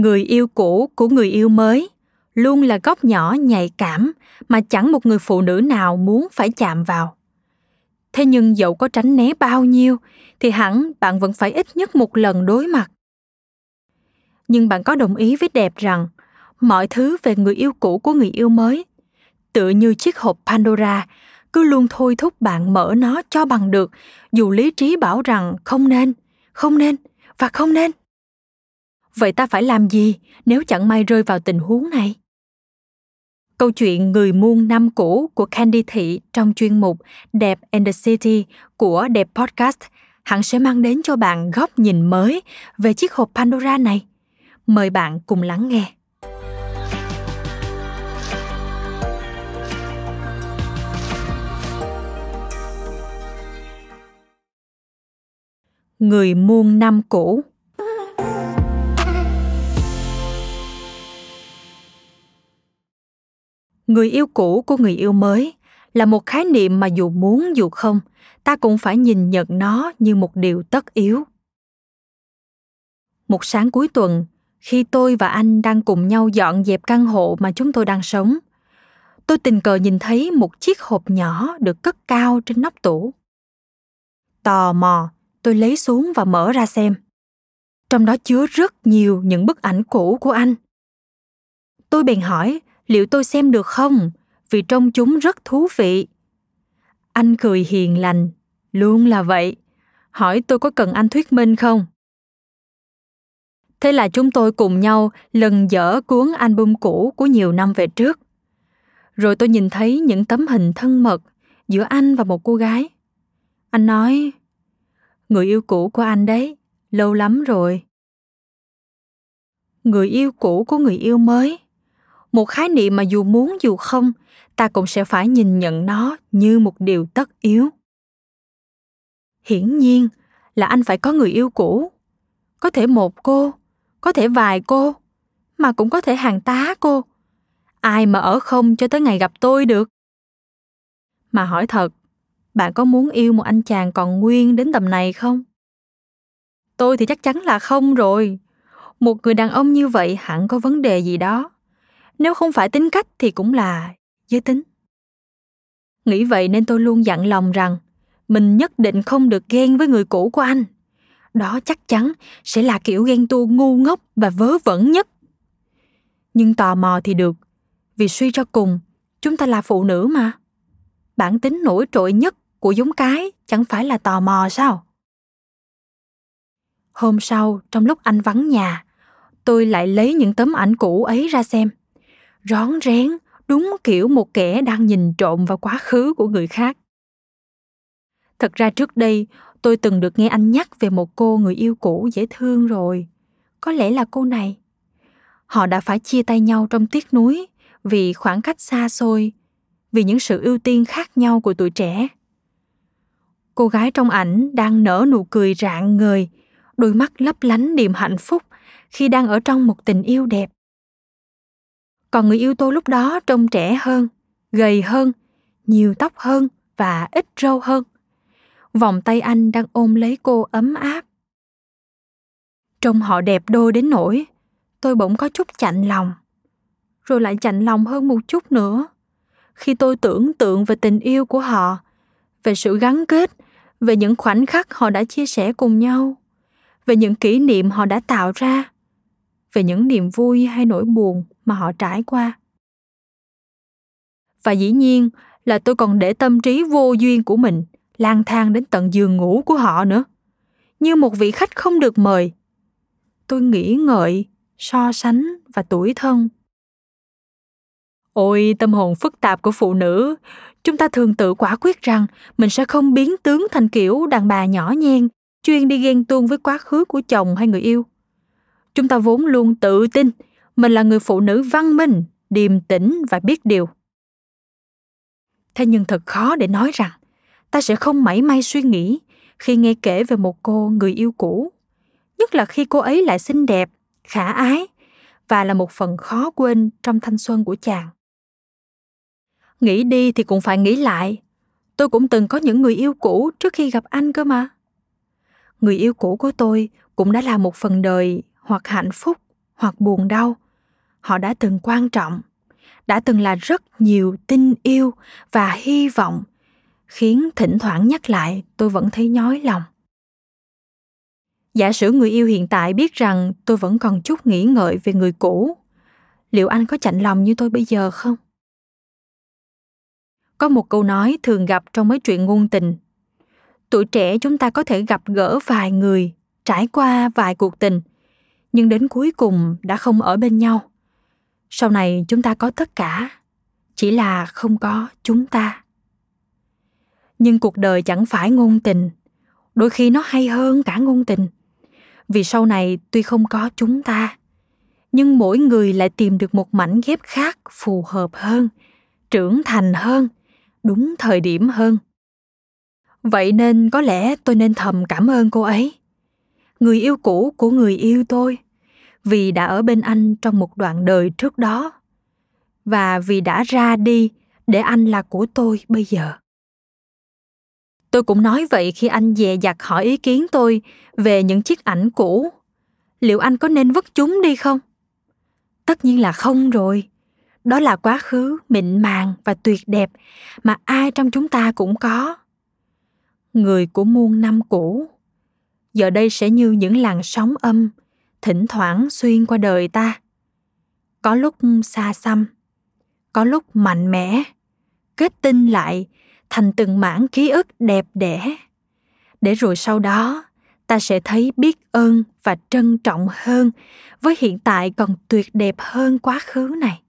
Người yêu cũ của người yêu mới, luôn là góc nhỏ nhạy cảm mà chẳng một người phụ nữ nào muốn phải chạm vào. Thế nhưng dẫu có tránh né bao nhiêu, thì hẳn bạn vẫn phải ít nhất một lần đối mặt. Nhưng bạn có đồng ý với đẹp rằng, mọi thứ về người yêu cũ của người yêu mới, tựa như chiếc hộp pandora, cứ luôn thôi thúc bạn mở nó cho bằng được, dù lý trí bảo rằng không nên không nên và không nên vậy ta phải làm gì nếu chẳng may rơi vào tình huống này? Câu chuyện người muôn năm cũ của candy thị trong chuyên mục đẹp and the city của đẹp podcast hẳn sẽ mang đến cho bạn góc nhìn mới về chiếc hộp pandora này. Mời bạn cùng lắng nghe. Người muôn năm cũ người yêu cũ của người yêu mới là một khái niệm mà dù muốn dù không, ta cũng phải nhìn nhận nó như một điều tất yếu. Một sáng cuối tuần, khi tôi và anh đang cùng nhau dọn dẹp căn hộ mà chúng tôi đang sống, tôi tình cờ nhìn thấy một chiếc hộp nhỏ được cất cao trên nóc tủ. Tò mò, tôi lấy xuống và mở ra xem. Trong đó chứa rất nhiều những bức ảnh cũ của anh. Tôi bèn hỏi liệu tôi xem được không? Vì trông chúng rất thú vị. Anh cười hiền lành. Luôn là vậy. Hỏi tôi có cần anh thuyết minh không? Thế là chúng tôi cùng nhau lần dở cuốn album cũ của nhiều năm về trước. Rồi tôi nhìn thấy những tấm hình thân mật giữa anh và một cô gái. Anh nói, người yêu cũ của anh đấy, lâu lắm rồi. Người yêu cũ của người yêu mới một khái niệm mà dù muốn dù không, ta cũng sẽ phải nhìn nhận nó như một điều tất yếu. Hiển nhiên là anh phải có người yêu cũ. Có thể một cô, có thể vài cô, mà cũng có thể hàng tá cô. Ai mà ở không cho tới ngày gặp tôi được? Mà hỏi thật, bạn có muốn yêu một anh chàng còn nguyên đến tầm này không? Tôi thì chắc chắn là không rồi. Một người đàn ông như vậy hẳn có vấn đề gì đó nếu không phải tính cách thì cũng là giới tính. Nghĩ vậy nên tôi luôn dặn lòng rằng mình nhất định không được ghen với người cũ của anh. Đó chắc chắn sẽ là kiểu ghen tuông ngu ngốc và vớ vẩn nhất. Nhưng tò mò thì được, vì suy cho cùng, chúng ta là phụ nữ mà. Bản tính nổi trội nhất của giống cái chẳng phải là tò mò sao? Hôm sau, trong lúc anh vắng nhà, tôi lại lấy những tấm ảnh cũ ấy ra xem rón rén, đúng kiểu một kẻ đang nhìn trộm vào quá khứ của người khác. Thật ra trước đây, tôi từng được nghe anh nhắc về một cô người yêu cũ dễ thương rồi. Có lẽ là cô này. Họ đã phải chia tay nhau trong tiếc nuối vì khoảng cách xa xôi, vì những sự ưu tiên khác nhau của tuổi trẻ. Cô gái trong ảnh đang nở nụ cười rạng ngời, đôi mắt lấp lánh niềm hạnh phúc khi đang ở trong một tình yêu đẹp còn người yêu tôi lúc đó trông trẻ hơn, gầy hơn, nhiều tóc hơn và ít râu hơn. Vòng tay anh đang ôm lấy cô ấm áp. Trông họ đẹp đôi đến nỗi tôi bỗng có chút chạnh lòng, rồi lại chạnh lòng hơn một chút nữa. Khi tôi tưởng tượng về tình yêu của họ, về sự gắn kết, về những khoảnh khắc họ đã chia sẻ cùng nhau, về những kỷ niệm họ đã tạo ra, về những niềm vui hay nỗi buồn mà họ trải qua. Và dĩ nhiên là tôi còn để tâm trí vô duyên của mình lang thang đến tận giường ngủ của họ nữa. Như một vị khách không được mời, tôi nghĩ ngợi, so sánh và tuổi thân. Ôi, tâm hồn phức tạp của phụ nữ, chúng ta thường tự quả quyết rằng mình sẽ không biến tướng thành kiểu đàn bà nhỏ nhen, chuyên đi ghen tuông với quá khứ của chồng hay người yêu. Chúng ta vốn luôn tự tin mình là người phụ nữ văn minh, điềm tĩnh và biết điều. Thế nhưng thật khó để nói rằng, ta sẽ không mảy may suy nghĩ khi nghe kể về một cô người yêu cũ. Nhất là khi cô ấy lại xinh đẹp, khả ái và là một phần khó quên trong thanh xuân của chàng. Nghĩ đi thì cũng phải nghĩ lại. Tôi cũng từng có những người yêu cũ trước khi gặp anh cơ mà. Người yêu cũ của tôi cũng đã là một phần đời hoặc hạnh phúc hoặc buồn đau họ đã từng quan trọng, đã từng là rất nhiều tin yêu và hy vọng. Khiến thỉnh thoảng nhắc lại, tôi vẫn thấy nhói lòng. Giả sử người yêu hiện tại biết rằng tôi vẫn còn chút nghĩ ngợi về người cũ, liệu anh có chạnh lòng như tôi bây giờ không? Có một câu nói thường gặp trong mấy chuyện ngôn tình. Tuổi trẻ chúng ta có thể gặp gỡ vài người, trải qua vài cuộc tình, nhưng đến cuối cùng đã không ở bên nhau sau này chúng ta có tất cả, chỉ là không có chúng ta. Nhưng cuộc đời chẳng phải ngôn tình, đôi khi nó hay hơn cả ngôn tình. Vì sau này tuy không có chúng ta, nhưng mỗi người lại tìm được một mảnh ghép khác phù hợp hơn, trưởng thành hơn, đúng thời điểm hơn. Vậy nên có lẽ tôi nên thầm cảm ơn cô ấy. Người yêu cũ của người yêu tôi vì đã ở bên anh trong một đoạn đời trước đó. Và vì đã ra đi để anh là của tôi bây giờ. Tôi cũng nói vậy khi anh dè dặt hỏi ý kiến tôi về những chiếc ảnh cũ. Liệu anh có nên vứt chúng đi không? Tất nhiên là không rồi. Đó là quá khứ mịn màng và tuyệt đẹp mà ai trong chúng ta cũng có. Người của muôn năm cũ. Giờ đây sẽ như những làn sóng âm thỉnh thoảng xuyên qua đời ta. Có lúc xa xăm, có lúc mạnh mẽ, kết tinh lại thành từng mảng ký ức đẹp đẽ. Để rồi sau đó, ta sẽ thấy biết ơn và trân trọng hơn với hiện tại còn tuyệt đẹp hơn quá khứ này.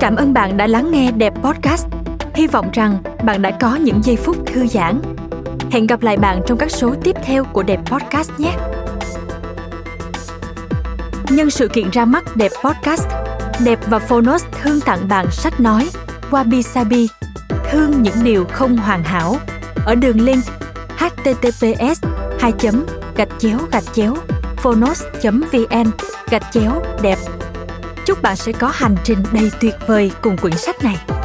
Cảm ơn bạn đã lắng nghe Đẹp Podcast. Hy vọng rằng bạn đã có những giây phút thư giãn. Hẹn gặp lại bạn trong các số tiếp theo của Đẹp Podcast nhé. Nhân sự kiện ra mắt Đẹp Podcast, Đẹp và Phonos thương tặng bạn sách nói Wabi Sabi, thương những điều không hoàn hảo ở đường link https 2 gạch chéo gạch chéo phonos vn gạch chéo đẹp chúc bạn sẽ có hành trình đầy tuyệt vời cùng quyển sách này.